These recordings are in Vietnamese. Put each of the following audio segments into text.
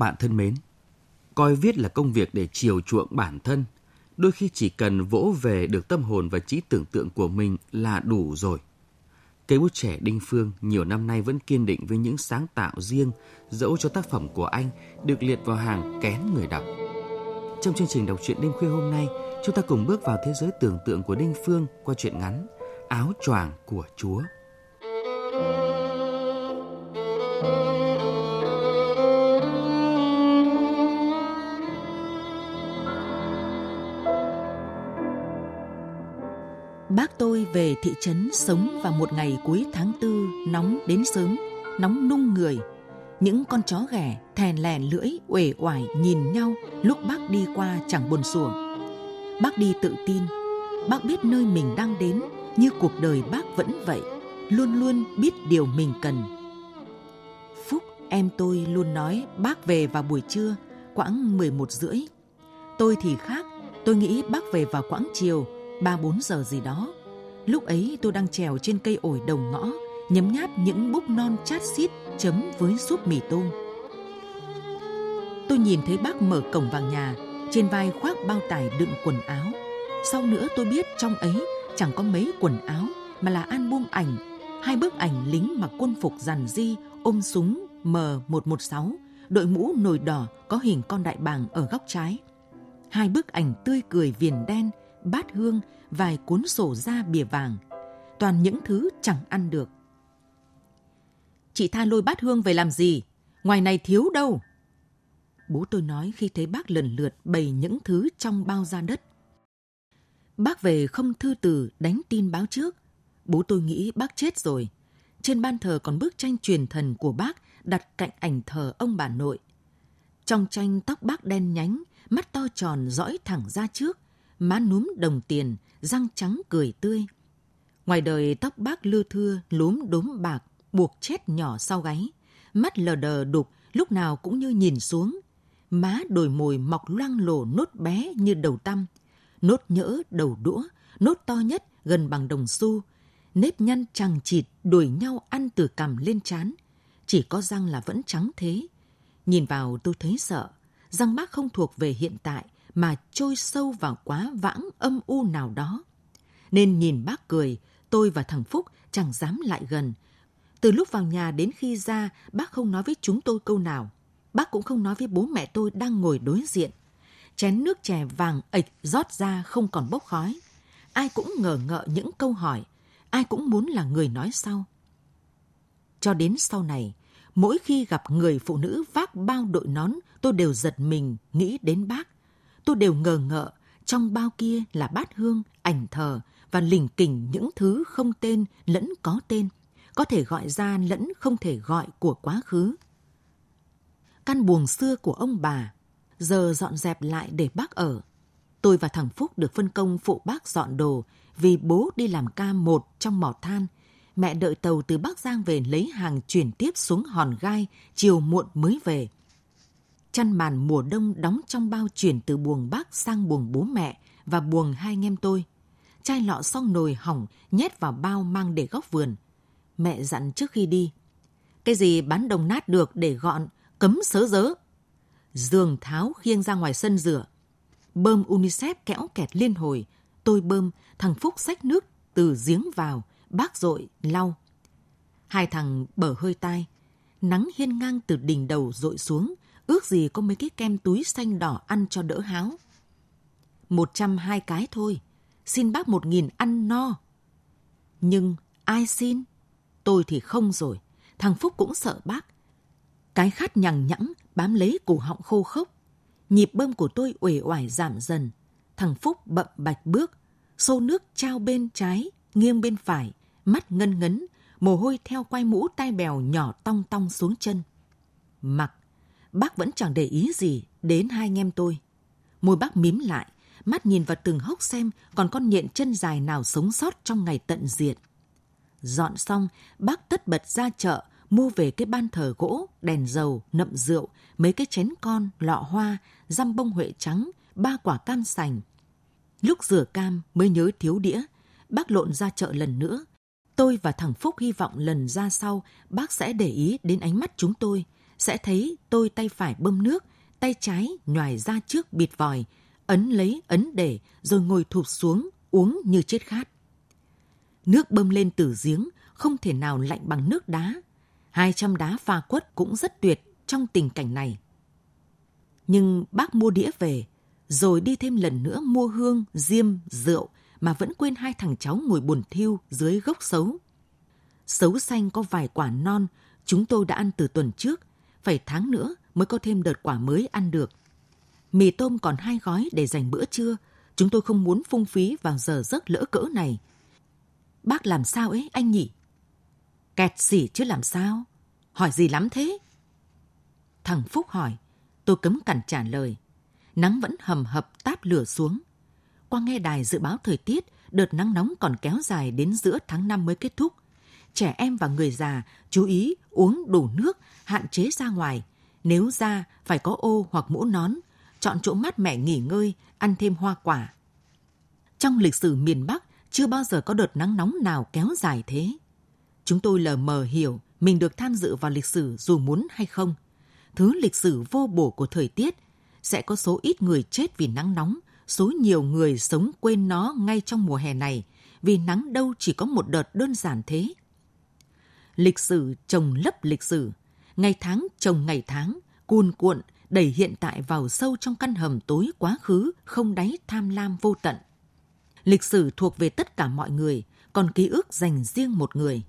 bạn thân mến, coi viết là công việc để chiều chuộng bản thân, đôi khi chỉ cần vỗ về được tâm hồn và trí tưởng tượng của mình là đủ rồi. Cây bút trẻ Đinh Phương nhiều năm nay vẫn kiên định với những sáng tạo riêng, dẫu cho tác phẩm của anh được liệt vào hàng kén người đọc. Trong chương trình đọc truyện đêm khuya hôm nay, chúng ta cùng bước vào thế giới tưởng tượng của Đinh Phương qua truyện ngắn Áo choàng của Chúa. Bác tôi về thị trấn sống vào một ngày cuối tháng tư nóng đến sớm, nóng nung người. Những con chó ghẻ thèn lèn lưỡi uể oải nhìn nhau lúc bác đi qua chẳng buồn xuồng. Bác đi tự tin, bác biết nơi mình đang đến như cuộc đời bác vẫn vậy, luôn luôn biết điều mình cần. Phúc em tôi luôn nói bác về vào buổi trưa, quãng 11 rưỡi. Tôi thì khác, tôi nghĩ bác về vào quãng chiều, ba bốn giờ gì đó. Lúc ấy tôi đang trèo trên cây ổi đầu ngõ, nhấm nháp những búp non chát xít chấm với súp mì tôm. Tôi nhìn thấy bác mở cổng vào nhà, trên vai khoác bao tải đựng quần áo. Sau nữa tôi biết trong ấy chẳng có mấy quần áo mà là album ảnh, hai bức ảnh lính mặc quân phục giản di ôm súng M116, đội mũ nồi đỏ có hình con đại bàng ở góc trái. Hai bức ảnh tươi cười viền đen bát hương, vài cuốn sổ da bìa vàng. Toàn những thứ chẳng ăn được. Chị tha lôi bát hương về làm gì? Ngoài này thiếu đâu. Bố tôi nói khi thấy bác lần lượt bày những thứ trong bao da đất. Bác về không thư từ đánh tin báo trước. Bố tôi nghĩ bác chết rồi. Trên ban thờ còn bức tranh truyền thần của bác đặt cạnh ảnh thờ ông bà nội. Trong tranh tóc bác đen nhánh, mắt to tròn dõi thẳng ra trước, má núm đồng tiền, răng trắng cười tươi. Ngoài đời tóc bác lưa thưa, lúm đốm bạc, buộc chết nhỏ sau gáy. Mắt lờ đờ đục, lúc nào cũng như nhìn xuống. Má đồi mồi mọc loang lổ nốt bé như đầu tăm. Nốt nhỡ đầu đũa, nốt to nhất gần bằng đồng xu. Nếp nhăn chằng chịt đuổi nhau ăn từ cằm lên trán. Chỉ có răng là vẫn trắng thế. Nhìn vào tôi thấy sợ. Răng bác không thuộc về hiện tại, mà trôi sâu vào quá vãng âm u nào đó. Nên nhìn bác cười, tôi và thằng Phúc chẳng dám lại gần. Từ lúc vào nhà đến khi ra, bác không nói với chúng tôi câu nào. Bác cũng không nói với bố mẹ tôi đang ngồi đối diện. Chén nước chè vàng ịch rót ra không còn bốc khói. Ai cũng ngờ ngợ những câu hỏi, ai cũng muốn là người nói sau. Cho đến sau này, mỗi khi gặp người phụ nữ vác bao đội nón, tôi đều giật mình nghĩ đến bác tôi đều ngờ ngợ trong bao kia là bát hương, ảnh thờ và lình kình những thứ không tên lẫn có tên, có thể gọi ra lẫn không thể gọi của quá khứ. Căn buồng xưa của ông bà, giờ dọn dẹp lại để bác ở. Tôi và thằng Phúc được phân công phụ bác dọn đồ vì bố đi làm ca một trong mỏ than. Mẹ đợi tàu từ Bắc Giang về lấy hàng chuyển tiếp xuống hòn gai, chiều muộn mới về chăn màn mùa đông đóng trong bao chuyển từ buồng bác sang buồng bố mẹ và buồng hai anh em tôi. Chai lọ xong nồi hỏng nhét vào bao mang để góc vườn. Mẹ dặn trước khi đi. Cái gì bán đồng nát được để gọn, cấm sớ dớ. Giường tháo khiêng ra ngoài sân rửa. Bơm unicef kéo kẹt liên hồi. Tôi bơm, thằng Phúc xách nước từ giếng vào, bác dội lau. Hai thằng bở hơi tai. Nắng hiên ngang từ đỉnh đầu dội xuống, ước gì có mấy cái kem túi xanh đỏ ăn cho đỡ háo. Một trăm hai cái thôi, xin bác một nghìn ăn no. Nhưng ai xin? Tôi thì không rồi. Thằng Phúc cũng sợ bác. Cái khát nhằng nhẵng bám lấy cổ họng khô khốc. Nhịp bơm của tôi uể oải giảm dần. Thằng Phúc bậm bạch bước, xô nước trao bên trái, nghiêng bên phải, mắt ngân ngấn, mồ hôi theo quai mũ tai bèo nhỏ tong tong xuống chân. Mặc, bác vẫn chẳng để ý gì đến hai anh em tôi. Môi bác mím lại, mắt nhìn vào từng hốc xem còn con nhện chân dài nào sống sót trong ngày tận diệt. Dọn xong, bác tất bật ra chợ, mua về cái ban thờ gỗ, đèn dầu, nậm rượu, mấy cái chén con, lọ hoa, răm bông huệ trắng, ba quả cam sành. Lúc rửa cam mới nhớ thiếu đĩa, bác lộn ra chợ lần nữa. Tôi và thằng Phúc hy vọng lần ra sau bác sẽ để ý đến ánh mắt chúng tôi, sẽ thấy tôi tay phải bơm nước, tay trái nhòi ra trước bịt vòi, ấn lấy ấn để rồi ngồi thụp xuống uống như chết khát. Nước bơm lên từ giếng không thể nào lạnh bằng nước đá. 200 đá pha quất cũng rất tuyệt trong tình cảnh này. Nhưng bác mua đĩa về, rồi đi thêm lần nữa mua hương, diêm, rượu mà vẫn quên hai thằng cháu ngồi buồn thiêu dưới gốc xấu. Xấu xanh có vài quả non, chúng tôi đã ăn từ tuần trước, phải tháng nữa mới có thêm đợt quả mới ăn được. Mì tôm còn hai gói để dành bữa trưa, chúng tôi không muốn phung phí vào giờ giấc lỡ cỡ này. Bác làm sao ấy anh nhỉ? Kẹt xỉ chứ làm sao? Hỏi gì lắm thế? Thằng Phúc hỏi, tôi cấm cản trả lời. Nắng vẫn hầm hập táp lửa xuống. Qua nghe đài dự báo thời tiết, đợt nắng nóng còn kéo dài đến giữa tháng 5 mới kết thúc. Trẻ em và người già chú ý uống đủ nước, hạn chế ra ngoài. Nếu ra, phải có ô hoặc mũ nón, chọn chỗ mát mẻ nghỉ ngơi, ăn thêm hoa quả. Trong lịch sử miền Bắc, chưa bao giờ có đợt nắng nóng nào kéo dài thế. Chúng tôi lờ mờ hiểu mình được tham dự vào lịch sử dù muốn hay không. Thứ lịch sử vô bổ của thời tiết sẽ có số ít người chết vì nắng nóng, số nhiều người sống quên nó ngay trong mùa hè này, vì nắng đâu chỉ có một đợt đơn giản thế. Lịch sử trồng lấp lịch sử, ngày tháng trồng ngày tháng, cuồn cuộn, đẩy hiện tại vào sâu trong căn hầm tối quá khứ, không đáy tham lam vô tận. Lịch sử thuộc về tất cả mọi người, còn ký ức dành riêng một người.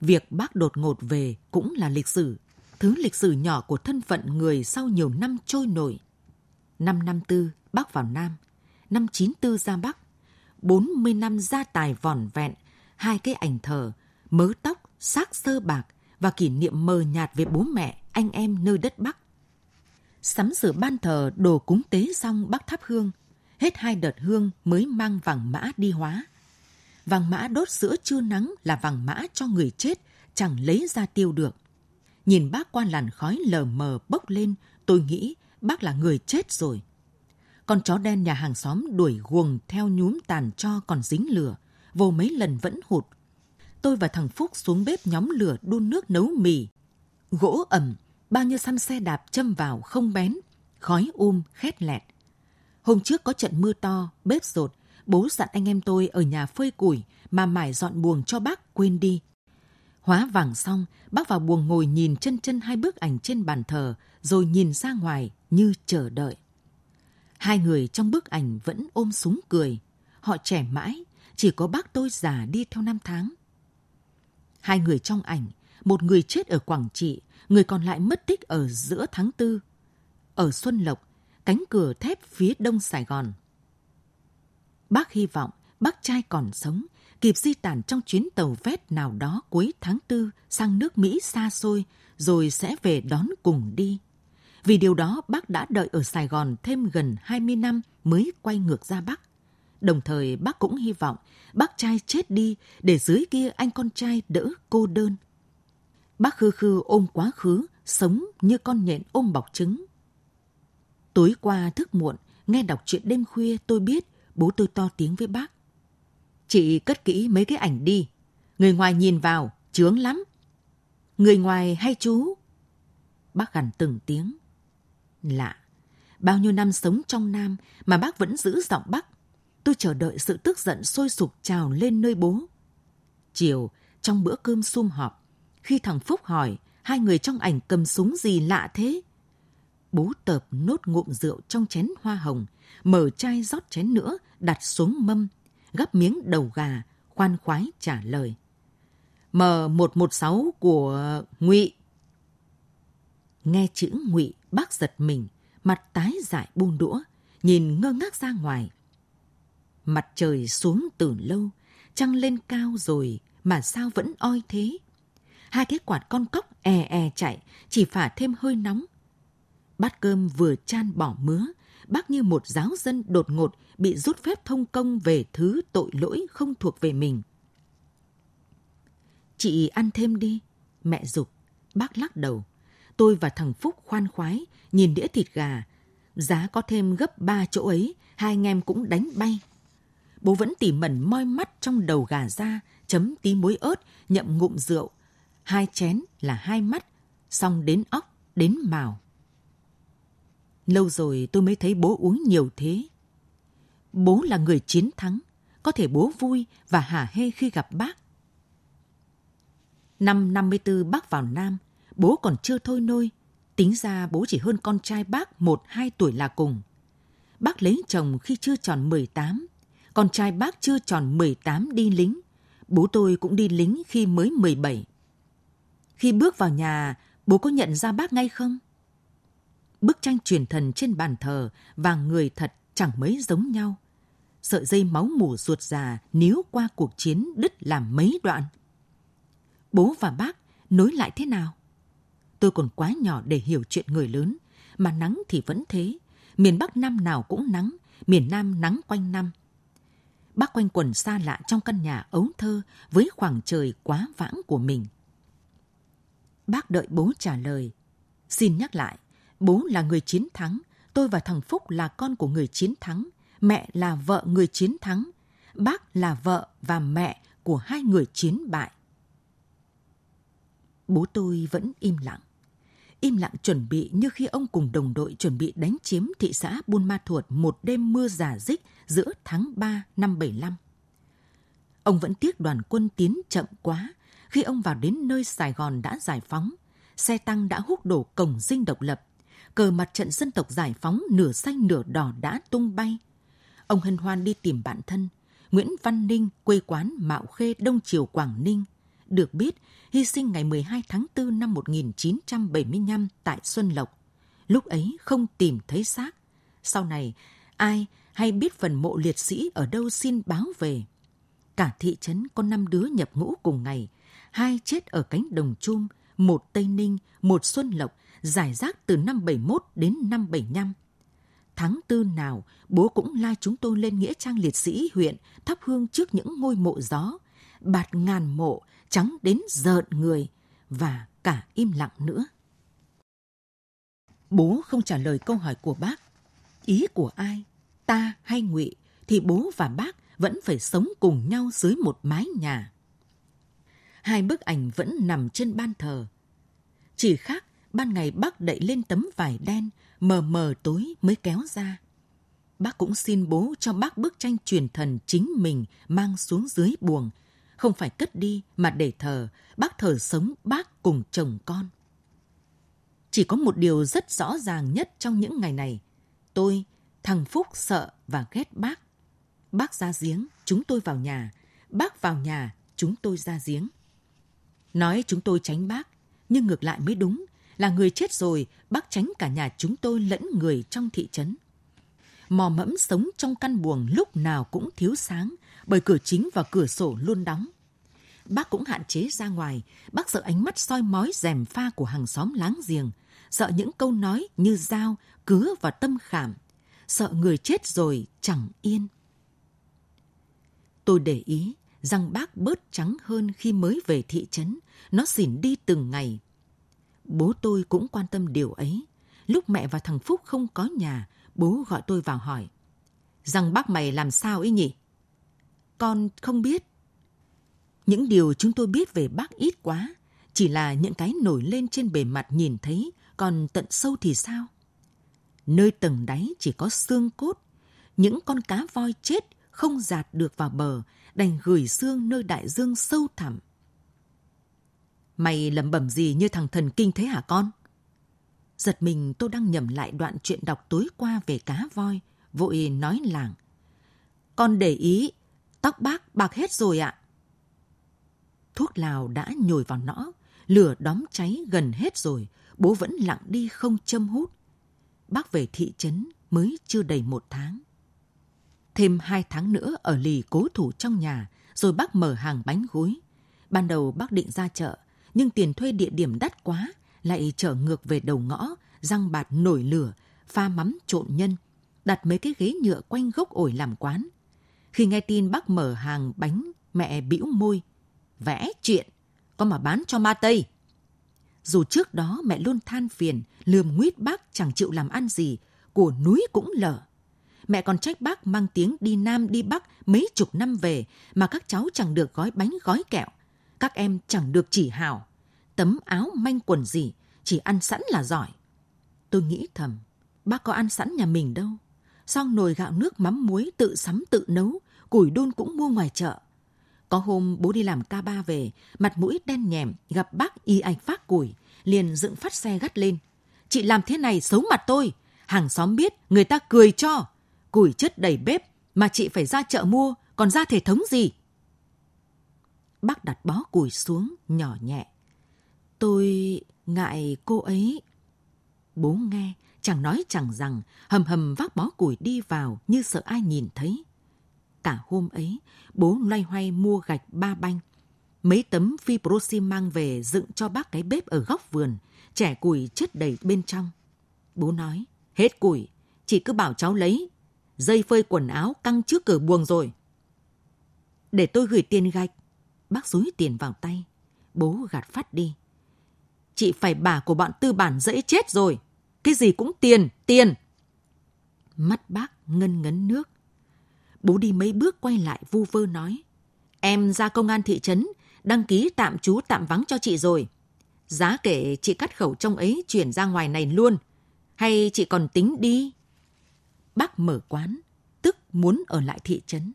Việc bác đột ngột về cũng là lịch sử, thứ lịch sử nhỏ của thân phận người sau nhiều năm trôi nổi. Năm năm tư, bác vào Nam. Năm chín tư ra Bắc. 40 năm gia tài vòn vẹn, hai cái ảnh thờ, mớ tóc, xác sơ bạc và kỷ niệm mờ nhạt về bố mẹ, anh em nơi đất Bắc. Sắm sửa ban thờ đồ cúng tế xong bác thắp hương, hết hai đợt hương mới mang vàng mã đi hóa. Vàng mã đốt sữa chưa nắng là vàng mã cho người chết, chẳng lấy ra tiêu được. Nhìn bác qua làn khói lờ mờ bốc lên, tôi nghĩ bác là người chết rồi. Con chó đen nhà hàng xóm đuổi guồng theo nhúm tàn cho còn dính lửa, vô mấy lần vẫn hụt. Tôi và thằng Phúc xuống bếp nhóm lửa đun nước nấu mì. Gỗ ẩm, bao nhiêu xăm xe đạp châm vào không bén, khói um khét lẹt. Hôm trước có trận mưa to, bếp rột, bố dặn anh em tôi ở nhà phơi củi mà mải dọn buồng cho bác quên đi. Hóa vàng xong, bác vào buồng ngồi nhìn chân chân hai bức ảnh trên bàn thờ, rồi nhìn ra ngoài như chờ đợi. Hai người trong bức ảnh vẫn ôm súng cười. Họ trẻ mãi, chỉ có bác tôi già đi theo năm tháng. Hai người trong ảnh, một người chết ở Quảng Trị, người còn lại mất tích ở giữa tháng tư. Ở Xuân Lộc, cánh cửa thép phía đông Sài Gòn. Bác hy vọng bác trai còn sống, kịp di tản trong chuyến tàu vét nào đó cuối tháng tư sang nước Mỹ xa xôi, rồi sẽ về đón cùng đi. Vì điều đó bác đã đợi ở Sài Gòn thêm gần 20 năm mới quay ngược ra Bắc. Đồng thời bác cũng hy vọng bác trai chết đi để dưới kia anh con trai đỡ cô đơn. Bác khư khư ôm quá khứ, sống như con nhện ôm bọc trứng. Tối qua thức muộn, nghe đọc chuyện đêm khuya tôi biết bố tôi to tiếng với bác. Chị cất kỹ mấy cái ảnh đi. Người ngoài nhìn vào, chướng lắm. Người ngoài hay chú? Bác gằn từng tiếng. Lạ, bao nhiêu năm sống trong Nam mà bác vẫn giữ giọng Bắc. Tôi chờ đợi sự tức giận sôi sục trào lên nơi bố. Chiều, trong bữa cơm sum họp, khi thằng Phúc hỏi hai người trong ảnh cầm súng gì lạ thế? Bố tợp nốt ngụm rượu trong chén hoa hồng, mở chai rót chén nữa, đặt xuống mâm. gắp miếng đầu gà, khoan khoái trả lời. M116 của Ngụy. Nghe chữ Ngụy, bác giật mình, mặt tái dại buông đũa, nhìn ngơ ngác ra ngoài. Mặt trời xuống từ lâu, trăng lên cao rồi mà sao vẫn oi thế? Hai cái quạt con cóc e e chạy, chỉ phả thêm hơi nóng. Bát cơm vừa chan bỏ mứa, bác như một giáo dân đột ngột bị rút phép thông công về thứ tội lỗi không thuộc về mình. Chị ăn thêm đi, mẹ dục. Bác lắc đầu. Tôi và thằng Phúc khoan khoái, nhìn đĩa thịt gà. Giá có thêm gấp ba chỗ ấy, hai anh em cũng đánh bay. Bố vẫn tỉ mẩn moi mắt trong đầu gà ra, chấm tí muối ớt, nhậm ngụm rượu. Hai chén là hai mắt, xong đến óc, đến mào. Lâu rồi tôi mới thấy bố uống nhiều thế. Bố là người chiến thắng, có thể bố vui và hả hê khi gặp bác. Năm 54 bác vào Nam, bố còn chưa thôi nôi. Tính ra bố chỉ hơn con trai bác một hai tuổi là cùng. Bác lấy chồng khi chưa tròn 18, con trai bác chưa tròn 18 đi lính. Bố tôi cũng đi lính khi mới 17. Khi bước vào nhà, bố có nhận ra bác ngay không? Bức tranh truyền thần trên bàn thờ và người thật chẳng mấy giống nhau. Sợi dây máu mủ ruột già níu qua cuộc chiến đứt làm mấy đoạn. Bố và bác nối lại thế nào? Tôi còn quá nhỏ để hiểu chuyện người lớn, mà nắng thì vẫn thế. Miền Bắc năm nào cũng nắng, miền Nam nắng quanh năm. Bác quanh quần xa lạ trong căn nhà ấu thơ với khoảng trời quá vãng của mình. Bác đợi bố trả lời. Xin nhắc lại, bố là người chiến thắng, tôi và thằng Phúc là con của người chiến thắng, mẹ là vợ người chiến thắng, bác là vợ và mẹ của hai người chiến bại. Bố tôi vẫn im lặng. Im lặng chuẩn bị như khi ông cùng đồng đội chuẩn bị đánh chiếm thị xã Buôn Ma Thuột một đêm mưa giả dích giữa tháng 3 năm 75. Ông vẫn tiếc đoàn quân tiến chậm quá khi ông vào đến nơi Sài Gòn đã giải phóng. Xe tăng đã hút đổ cổng dinh độc lập. Cờ mặt trận dân tộc giải phóng nửa xanh nửa đỏ đã tung bay. Ông hân hoan đi tìm bạn thân. Nguyễn Văn Ninh, quê quán Mạo Khê, Đông Triều, Quảng Ninh. Được biết, hy sinh ngày 12 tháng 4 năm 1975 tại Xuân Lộc. Lúc ấy không tìm thấy xác. Sau này, ai hay biết phần mộ liệt sĩ ở đâu xin báo về. Cả thị trấn có năm đứa nhập ngũ cùng ngày, hai chết ở cánh đồng chum, một Tây Ninh, một Xuân Lộc, giải rác từ năm 71 đến năm 75. Tháng tư nào, bố cũng lai chúng tôi lên Nghĩa Trang Liệt sĩ huyện thắp hương trước những ngôi mộ gió, bạt ngàn mộ, trắng đến rợn người và cả im lặng nữa. Bố không trả lời câu hỏi của bác. Ý của ai, ta hay ngụy thì bố và bác vẫn phải sống cùng nhau dưới một mái nhà. Hai bức ảnh vẫn nằm trên ban thờ. Chỉ khác, ban ngày bác đậy lên tấm vải đen, mờ mờ tối mới kéo ra. Bác cũng xin bố cho bác bức tranh truyền thần chính mình mang xuống dưới buồng không phải cất đi mà để thờ, bác thờ sống bác cùng chồng con. Chỉ có một điều rất rõ ràng nhất trong những ngày này. Tôi, thằng Phúc sợ và ghét bác. Bác ra giếng, chúng tôi vào nhà. Bác vào nhà, chúng tôi ra giếng. Nói chúng tôi tránh bác, nhưng ngược lại mới đúng. Là người chết rồi, bác tránh cả nhà chúng tôi lẫn người trong thị trấn. Mò mẫm sống trong căn buồng lúc nào cũng thiếu sáng, bởi cửa chính và cửa sổ luôn đóng. Bác cũng hạn chế ra ngoài, bác sợ ánh mắt soi mói rèm pha của hàng xóm láng giềng, sợ những câu nói như dao, cứa và tâm khảm, sợ người chết rồi chẳng yên. Tôi để ý, rằng bác bớt trắng hơn khi mới về thị trấn, nó xỉn đi từng ngày. Bố tôi cũng quan tâm điều ấy. Lúc mẹ và thằng Phúc không có nhà, bố gọi tôi vào hỏi. Rằng bác mày làm sao ấy nhỉ? Con không biết. Những điều chúng tôi biết về bác ít quá, chỉ là những cái nổi lên trên bề mặt nhìn thấy, còn tận sâu thì sao? Nơi tầng đáy chỉ có xương cốt, những con cá voi chết không giạt được vào bờ, đành gửi xương nơi đại dương sâu thẳm. Mày lẩm bẩm gì như thằng thần kinh thế hả con? Giật mình tôi đang nhầm lại đoạn chuyện đọc tối qua về cá voi, vội nói làng. Con để ý Tóc bác bạc hết rồi ạ. Thuốc lào đã nhồi vào nõ, lửa đóm cháy gần hết rồi, bố vẫn lặng đi không châm hút. Bác về thị trấn mới chưa đầy một tháng. Thêm hai tháng nữa ở lì cố thủ trong nhà, rồi bác mở hàng bánh gối. Ban đầu bác định ra chợ, nhưng tiền thuê địa điểm đắt quá, lại trở ngược về đầu ngõ, răng bạt nổi lửa, pha mắm trộn nhân, đặt mấy cái ghế nhựa quanh gốc ổi làm quán. Khi nghe tin bác mở hàng bánh, mẹ bĩu môi. Vẽ chuyện, có mà bán cho ma Tây. Dù trước đó mẹ luôn than phiền, lườm nguyết bác chẳng chịu làm ăn gì, của núi cũng lở. Mẹ còn trách bác mang tiếng đi Nam đi Bắc mấy chục năm về mà các cháu chẳng được gói bánh gói kẹo. Các em chẳng được chỉ hào. Tấm áo manh quần gì, chỉ ăn sẵn là giỏi. Tôi nghĩ thầm, bác có ăn sẵn nhà mình đâu. Xong nồi gạo nước mắm muối tự sắm tự nấu, củi đun cũng mua ngoài chợ. Có hôm bố đi làm ca ba về, mặt mũi đen nhèm, gặp bác y ạch phát củi, liền dựng phát xe gắt lên. Chị làm thế này xấu mặt tôi, hàng xóm biết, người ta cười cho. Củi chất đầy bếp, mà chị phải ra chợ mua, còn ra thể thống gì? Bác đặt bó củi xuống, nhỏ nhẹ. Tôi ngại cô ấy. Bố nghe, chẳng nói chẳng rằng, hầm hầm vác bó củi đi vào như sợ ai nhìn thấy. Cả hôm ấy, bố loay hoay mua gạch ba banh. Mấy tấm fibrosi mang về dựng cho bác cái bếp ở góc vườn, trẻ củi chất đầy bên trong. Bố nói, hết củi, chị cứ bảo cháu lấy. Dây phơi quần áo căng trước cửa buồng rồi. Để tôi gửi tiền gạch. Bác rúi tiền vào tay. Bố gạt phát đi. Chị phải bà của bọn tư bản dễ chết rồi. Cái gì cũng tiền, tiền. Mắt bác ngân ngấn nước. Bố đi mấy bước quay lại vu vơ nói. Em ra công an thị trấn, đăng ký tạm trú tạm vắng cho chị rồi. Giá kể chị cắt khẩu trong ấy chuyển ra ngoài này luôn. Hay chị còn tính đi? Bác mở quán, tức muốn ở lại thị trấn.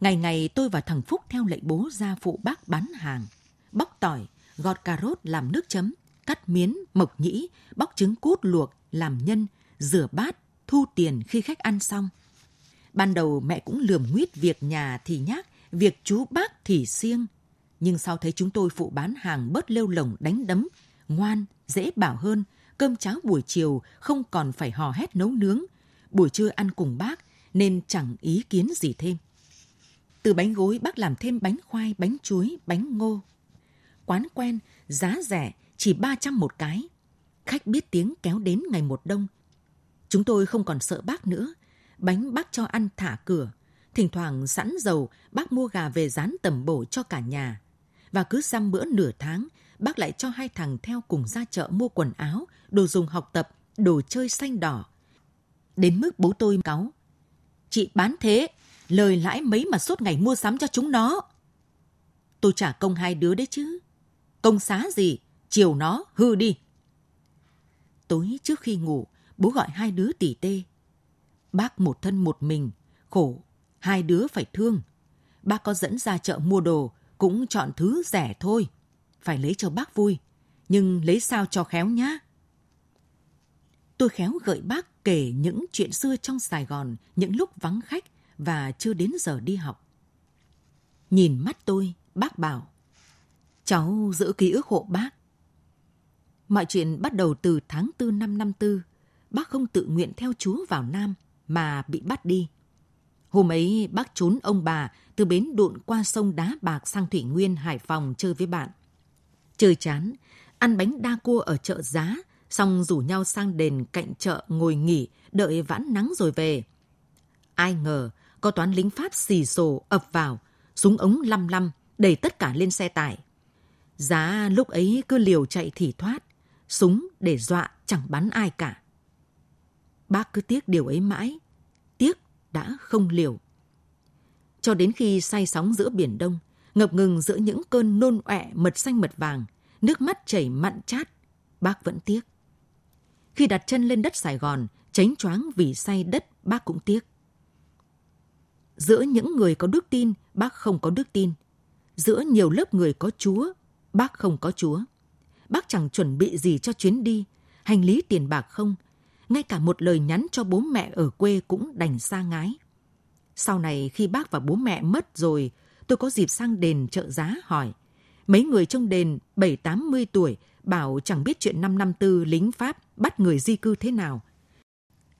Ngày ngày tôi và thằng Phúc theo lệnh bố ra phụ bác bán hàng. Bóc tỏi, gọt cà rốt làm nước chấm, cắt miến, mộc nhĩ, bóc trứng cút luộc, làm nhân, rửa bát, thu tiền khi khách ăn xong. Ban đầu mẹ cũng lườm nguyết việc nhà thì nhác, việc chú bác thì siêng. Nhưng sau thấy chúng tôi phụ bán hàng bớt lêu lồng đánh đấm, ngoan, dễ bảo hơn, cơm cháo buổi chiều không còn phải hò hét nấu nướng, buổi trưa ăn cùng bác nên chẳng ý kiến gì thêm. Từ bánh gối bác làm thêm bánh khoai, bánh chuối, bánh ngô. Quán quen, giá rẻ, chỉ 300 một cái. Khách biết tiếng kéo đến ngày một đông. Chúng tôi không còn sợ bác nữa. Bánh bác cho ăn thả cửa. Thỉnh thoảng sẵn dầu, bác mua gà về rán tầm bổ cho cả nhà. Và cứ xăm bữa nửa tháng, bác lại cho hai thằng theo cùng ra chợ mua quần áo, đồ dùng học tập, đồ chơi xanh đỏ. Đến mức bố tôi cáu. Chị bán thế, lời lãi mấy mà suốt ngày mua sắm cho chúng nó. Tôi trả công hai đứa đấy chứ. Công xá gì, chiều nó hư đi. Tối trước khi ngủ, bố gọi hai đứa tỉ tê. Bác một thân một mình, khổ, hai đứa phải thương. Bác có dẫn ra chợ mua đồ, cũng chọn thứ rẻ thôi. Phải lấy cho bác vui, nhưng lấy sao cho khéo nhá. Tôi khéo gợi bác kể những chuyện xưa trong Sài Gòn, những lúc vắng khách và chưa đến giờ đi học. Nhìn mắt tôi, bác bảo, cháu giữ ký ức hộ bác. Mọi chuyện bắt đầu từ tháng 4 năm 54, bác không tự nguyện theo chúa vào Nam mà bị bắt đi. Hôm ấy bác trốn ông bà từ bến đụn qua sông Đá Bạc sang Thủy Nguyên, Hải Phòng chơi với bạn. Chơi chán, ăn bánh đa cua ở chợ giá, xong rủ nhau sang đền cạnh chợ ngồi nghỉ, đợi vãn nắng rồi về. Ai ngờ, có toán lính Pháp xì xồ ập vào, súng ống lăm lăm, đẩy tất cả lên xe tải. Giá lúc ấy cứ liều chạy thì thoát, súng để dọa chẳng bắn ai cả. Bác cứ tiếc điều ấy mãi, tiếc đã không liều. Cho đến khi say sóng giữa Biển Đông, ngập ngừng giữa những cơn nôn ọe mật xanh mật vàng, nước mắt chảy mặn chát, bác vẫn tiếc. Khi đặt chân lên đất Sài Gòn, tránh choáng vì say đất bác cũng tiếc. Giữa những người có đức tin, bác không có đức tin. Giữa nhiều lớp người có Chúa, bác không có Chúa. Bác chẳng chuẩn bị gì cho chuyến đi, hành lý tiền bạc không, ngay cả một lời nhắn cho bố mẹ ở quê cũng đành xa ngái. Sau này khi bác và bố mẹ mất rồi, tôi có dịp sang đền trợ giá hỏi. Mấy người trong đền 7-80 tuổi bảo chẳng biết chuyện năm năm tư lính Pháp bắt người di cư thế nào.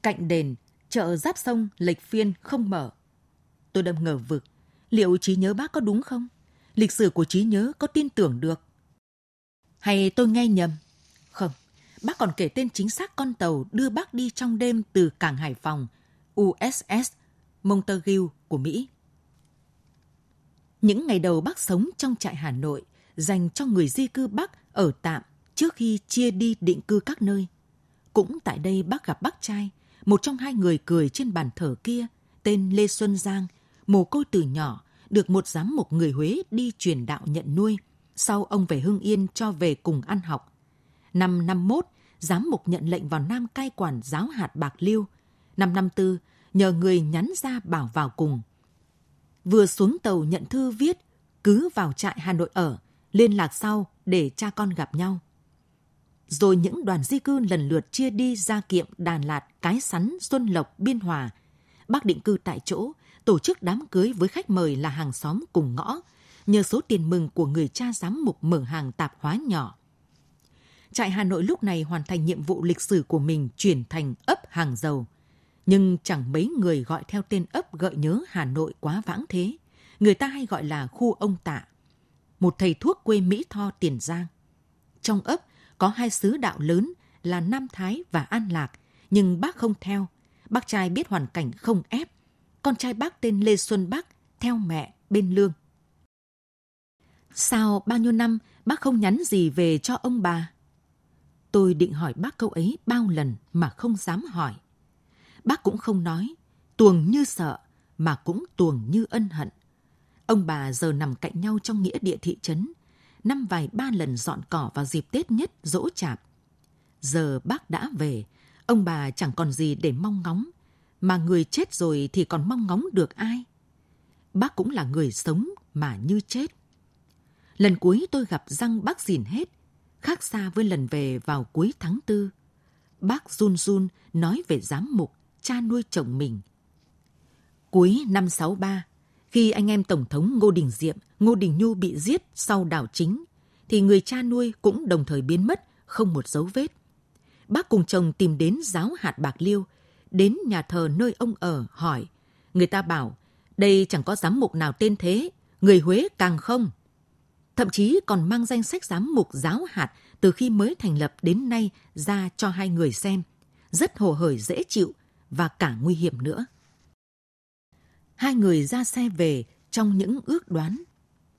Cạnh đền, chợ giáp sông lệch phiên không mở. Tôi đâm ngờ vực, liệu trí nhớ bác có đúng không? Lịch sử của trí nhớ có tin tưởng được? Hay tôi nghe nhầm? Không, bác còn kể tên chính xác con tàu đưa bác đi trong đêm từ cảng Hải Phòng, USS Montague của Mỹ. Những ngày đầu bác sống trong trại Hà Nội dành cho người di cư Bắc ở tạm trước khi chia đi định cư các nơi. Cũng tại đây bác gặp bác trai, một trong hai người cười trên bàn thờ kia, tên Lê Xuân Giang, mồ côi từ nhỏ, được một giám mục người Huế đi truyền đạo nhận nuôi. Sau ông về Hưng Yên cho về cùng ăn học. Năm năm mốt, giám mục nhận lệnh vào Nam cai quản giáo hạt Bạc Liêu. Năm năm tư, nhờ người nhắn ra bảo vào cùng. Vừa xuống tàu nhận thư viết, cứ vào trại Hà Nội ở, liên lạc sau để cha con gặp nhau. Rồi những đoàn di cư lần lượt chia đi ra kiệm Đà Lạt, Cái Sắn, Xuân Lộc, Biên Hòa. Bác định cư tại chỗ, tổ chức đám cưới với khách mời là hàng xóm cùng ngõ, nhờ số tiền mừng của người cha giám mục mở hàng tạp hóa nhỏ. Trại Hà Nội lúc này hoàn thành nhiệm vụ lịch sử của mình chuyển thành ấp hàng dầu. Nhưng chẳng mấy người gọi theo tên ấp gợi nhớ Hà Nội quá vãng thế. Người ta hay gọi là khu ông tạ. Một thầy thuốc quê Mỹ Tho Tiền Giang. Trong ấp có hai sứ đạo lớn là Nam Thái và An Lạc, nhưng bác không theo. Bác trai biết hoàn cảnh không ép. Con trai bác tên Lê Xuân Bắc theo mẹ bên lương. Sao bao nhiêu năm bác không nhắn gì về cho ông bà? Tôi định hỏi bác câu ấy bao lần mà không dám hỏi. Bác cũng không nói, tuồng như sợ mà cũng tuồng như ân hận. Ông bà giờ nằm cạnh nhau trong nghĩa địa thị trấn, năm vài ba lần dọn cỏ vào dịp Tết nhất dỗ chạp. Giờ bác đã về, ông bà chẳng còn gì để mong ngóng, mà người chết rồi thì còn mong ngóng được ai. Bác cũng là người sống mà như chết. Lần cuối tôi gặp răng bác dìn hết, khác xa với lần về vào cuối tháng tư. Bác run run nói về giám mục, cha nuôi chồng mình. Cuối năm 63, khi anh em Tổng thống Ngô Đình Diệm, Ngô Đình Nhu bị giết sau đảo chính, thì người cha nuôi cũng đồng thời biến mất, không một dấu vết. Bác cùng chồng tìm đến giáo hạt Bạc Liêu, đến nhà thờ nơi ông ở hỏi. Người ta bảo, đây chẳng có giám mục nào tên thế, người Huế càng không. Thậm chí còn mang danh sách giám mục giáo hạt từ khi mới thành lập đến nay ra cho hai người xem. Rất hồ hởi dễ chịu và cả nguy hiểm nữa. Hai người ra xe về trong những ước đoán.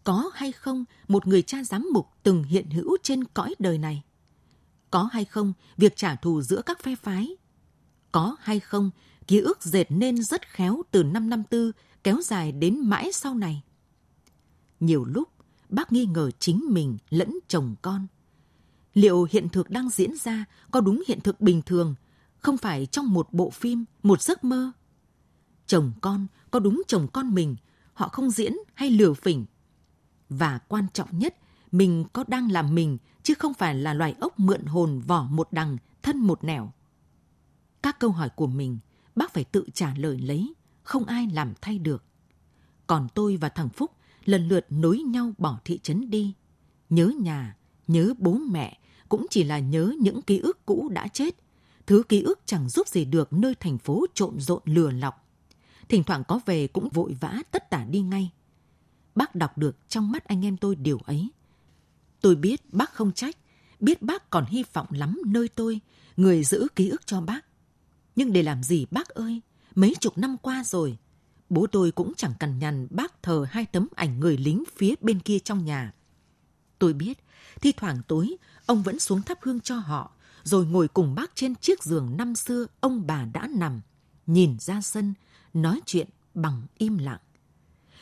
Có hay không một người cha giám mục từng hiện hữu trên cõi đời này? Có hay không việc trả thù giữa các phe phái? Có hay không ký ức dệt nên rất khéo từ năm năm tư kéo dài đến mãi sau này? Nhiều lúc, bác nghi ngờ chính mình lẫn chồng con. Liệu hiện thực đang diễn ra có đúng hiện thực bình thường, không phải trong một bộ phim, một giấc mơ? Chồng con có đúng chồng con mình, họ không diễn hay lừa phỉnh. Và quan trọng nhất, mình có đang làm mình chứ không phải là loài ốc mượn hồn vỏ một đằng, thân một nẻo. Các câu hỏi của mình, bác phải tự trả lời lấy, không ai làm thay được. Còn tôi và thằng Phúc lần lượt nối nhau bỏ thị trấn đi. Nhớ nhà, nhớ bố mẹ, cũng chỉ là nhớ những ký ức cũ đã chết. Thứ ký ức chẳng giúp gì được nơi thành phố trộn rộn lừa lọc. Thỉnh thoảng có về cũng vội vã tất tả đi ngay. Bác đọc được trong mắt anh em tôi điều ấy. Tôi biết bác không trách, biết bác còn hy vọng lắm nơi tôi, người giữ ký ức cho bác. Nhưng để làm gì bác ơi, mấy chục năm qua rồi, bố tôi cũng chẳng cằn nhằn bác thờ hai tấm ảnh người lính phía bên kia trong nhà. Tôi biết, thi thoảng tối, ông vẫn xuống thắp hương cho họ, rồi ngồi cùng bác trên chiếc giường năm xưa ông bà đã nằm, nhìn ra sân, nói chuyện bằng im lặng.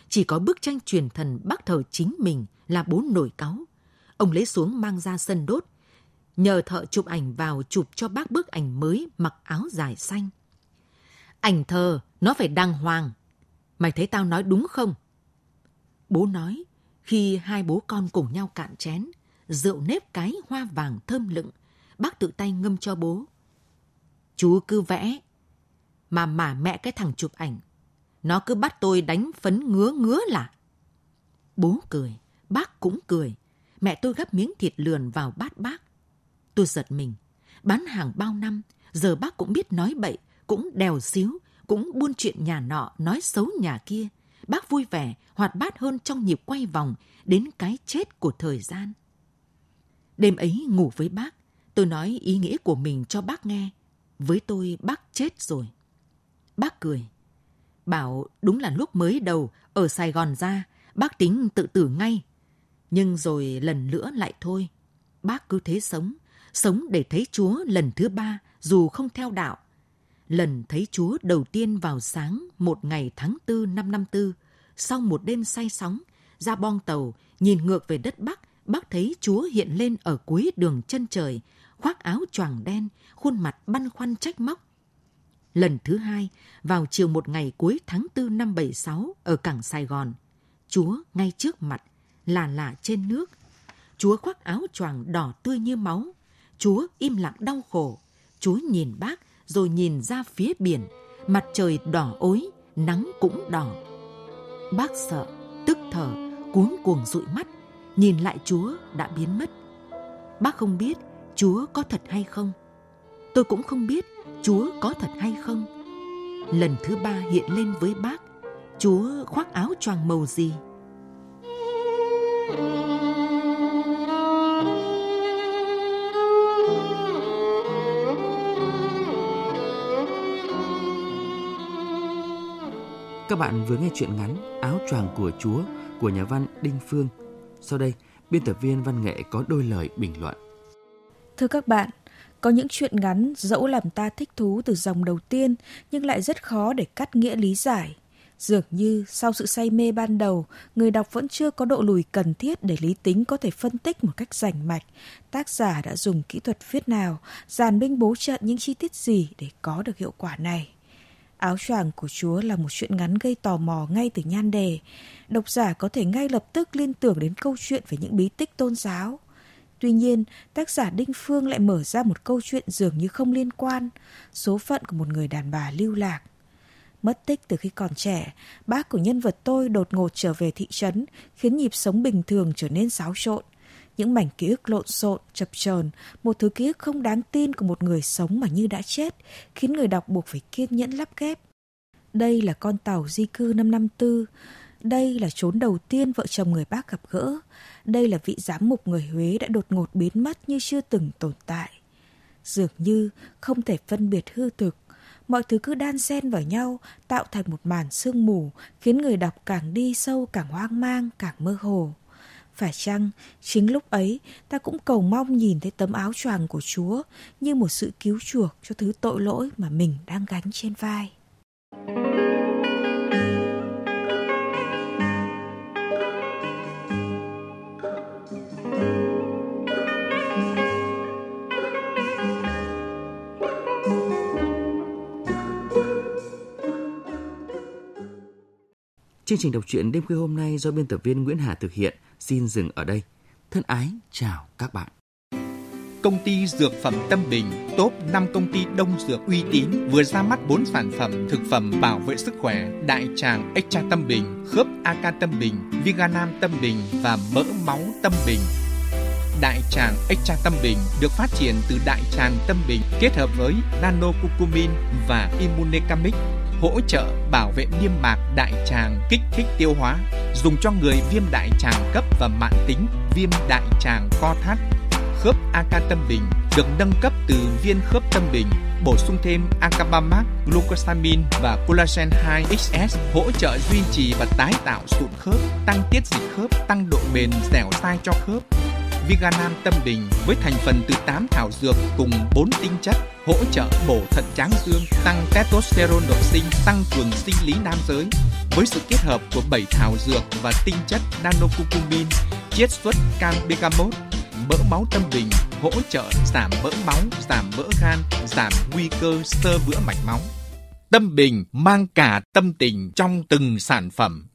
Chỉ có bức tranh truyền thần bác thờ chính mình là bố nổi cáu. Ông lấy xuống mang ra sân đốt, nhờ thợ chụp ảnh vào chụp cho bác bức ảnh mới mặc áo dài xanh. Ảnh thờ, nó phải đàng hoàng. Mày thấy tao nói đúng không? Bố nói, khi hai bố con cùng nhau cạn chén, rượu nếp cái hoa vàng thơm lựng, bác tự tay ngâm cho bố. Chú cứ vẽ, mà mà mẹ cái thằng chụp ảnh. Nó cứ bắt tôi đánh phấn ngứa ngứa là. Bố cười, bác cũng cười. Mẹ tôi gắp miếng thịt lườn vào bát bác. Tôi giật mình. Bán hàng bao năm, giờ bác cũng biết nói bậy, cũng đèo xíu, cũng buôn chuyện nhà nọ, nói xấu nhà kia. Bác vui vẻ, hoạt bát hơn trong nhịp quay vòng đến cái chết của thời gian. Đêm ấy ngủ với bác, tôi nói ý nghĩa của mình cho bác nghe. Với tôi bác chết rồi. Bác cười. Bảo đúng là lúc mới đầu ở Sài Gòn ra, bác tính tự tử ngay. Nhưng rồi lần nữa lại thôi. Bác cứ thế sống, sống để thấy Chúa lần thứ ba dù không theo đạo. Lần thấy Chúa đầu tiên vào sáng một ngày tháng tư năm năm tư, sau một đêm say sóng, ra bong tàu, nhìn ngược về đất Bắc, bác thấy Chúa hiện lên ở cuối đường chân trời, khoác áo choàng đen, khuôn mặt băn khoăn trách móc. Lần thứ hai, vào chiều một ngày cuối tháng 4 năm 76 ở cảng Sài Gòn, Chúa ngay trước mặt, là lạ trên nước. Chúa khoác áo choàng đỏ tươi như máu. Chúa im lặng đau khổ. Chúa nhìn bác rồi nhìn ra phía biển. Mặt trời đỏ ối, nắng cũng đỏ. Bác sợ, tức thở, cuống cuồng dụi mắt. Nhìn lại Chúa đã biến mất. Bác không biết Chúa có thật hay không. Tôi cũng không biết Chúa có thật hay không. Lần thứ ba hiện lên với bác, Chúa khoác áo choàng màu gì? Các bạn vừa nghe chuyện ngắn Áo choàng của Chúa của nhà văn Đinh Phương. Sau đây, biên tập viên văn nghệ có đôi lời bình luận. Thưa các bạn, có những chuyện ngắn dẫu làm ta thích thú từ dòng đầu tiên nhưng lại rất khó để cắt nghĩa lý giải. Dường như sau sự say mê ban đầu, người đọc vẫn chưa có độ lùi cần thiết để lý tính có thể phân tích một cách rành mạch. Tác giả đã dùng kỹ thuật viết nào, giàn binh bố trận những chi tiết gì để có được hiệu quả này. Áo choàng của Chúa là một chuyện ngắn gây tò mò ngay từ nhan đề. Độc giả có thể ngay lập tức liên tưởng đến câu chuyện về những bí tích tôn giáo. Tuy nhiên, tác giả Đinh Phương lại mở ra một câu chuyện dường như không liên quan, số phận của một người đàn bà lưu lạc. Mất tích từ khi còn trẻ, bác của nhân vật tôi đột ngột trở về thị trấn, khiến nhịp sống bình thường trở nên xáo trộn. Những mảnh ký ức lộn xộn, chập chờn, một thứ ký ức không đáng tin của một người sống mà như đã chết, khiến người đọc buộc phải kiên nhẫn lắp ghép. Đây là con tàu di cư năm năm tư, đây là chốn đầu tiên vợ chồng người bác gặp gỡ. Đây là vị giám mục người Huế đã đột ngột biến mất như chưa từng tồn tại. Dường như không thể phân biệt hư thực, mọi thứ cứ đan xen vào nhau, tạo thành một màn sương mù, khiến người đọc càng đi sâu càng hoang mang, càng mơ hồ. Phải chăng, chính lúc ấy, ta cũng cầu mong nhìn thấy tấm áo choàng của Chúa như một sự cứu chuộc cho thứ tội lỗi mà mình đang gánh trên vai. Chương trình đọc truyện đêm khuya hôm nay do biên tập viên Nguyễn Hà thực hiện xin dừng ở đây. Thân ái chào các bạn. Công ty Dược phẩm Tâm Bình, top 5 công ty đông dược uy tín vừa ra mắt 4 sản phẩm thực phẩm bảo vệ sức khỏe đại tràng Extra Tâm Bình, khớp AK Tâm Bình, Viganam Tâm Bình và mỡ máu Tâm Bình. Đại tràng Extra Tâm Bình được phát triển từ đại tràng Tâm Bình kết hợp với nano curcumin và immunecamic hỗ trợ bảo vệ niêm mạc đại tràng kích thích tiêu hóa, dùng cho người viêm đại tràng cấp và mãn tính viêm đại tràng co thắt. Khớp AK Tâm Bình được nâng cấp từ viên khớp Tâm Bình, bổ sung thêm Acabamac, glucosamine và collagen 2XS hỗ trợ duy trì và tái tạo sụn khớp, tăng tiết dịch khớp, tăng độ bền dẻo dai cho khớp Viganam Tâm Bình với thành phần từ 8 thảo dược cùng 4 tinh chất hỗ trợ bổ thận tráng dương, tăng testosterone nội sinh, tăng cường sinh lý nam giới. Với sự kết hợp của 7 thảo dược và tinh chất nanocucumin, chiết xuất can bergamot, mỡ máu tâm bình, hỗ trợ giảm mỡ máu, giảm mỡ gan, giảm nguy cơ sơ vữa mạch máu. Tâm Bình mang cả tâm tình trong từng sản phẩm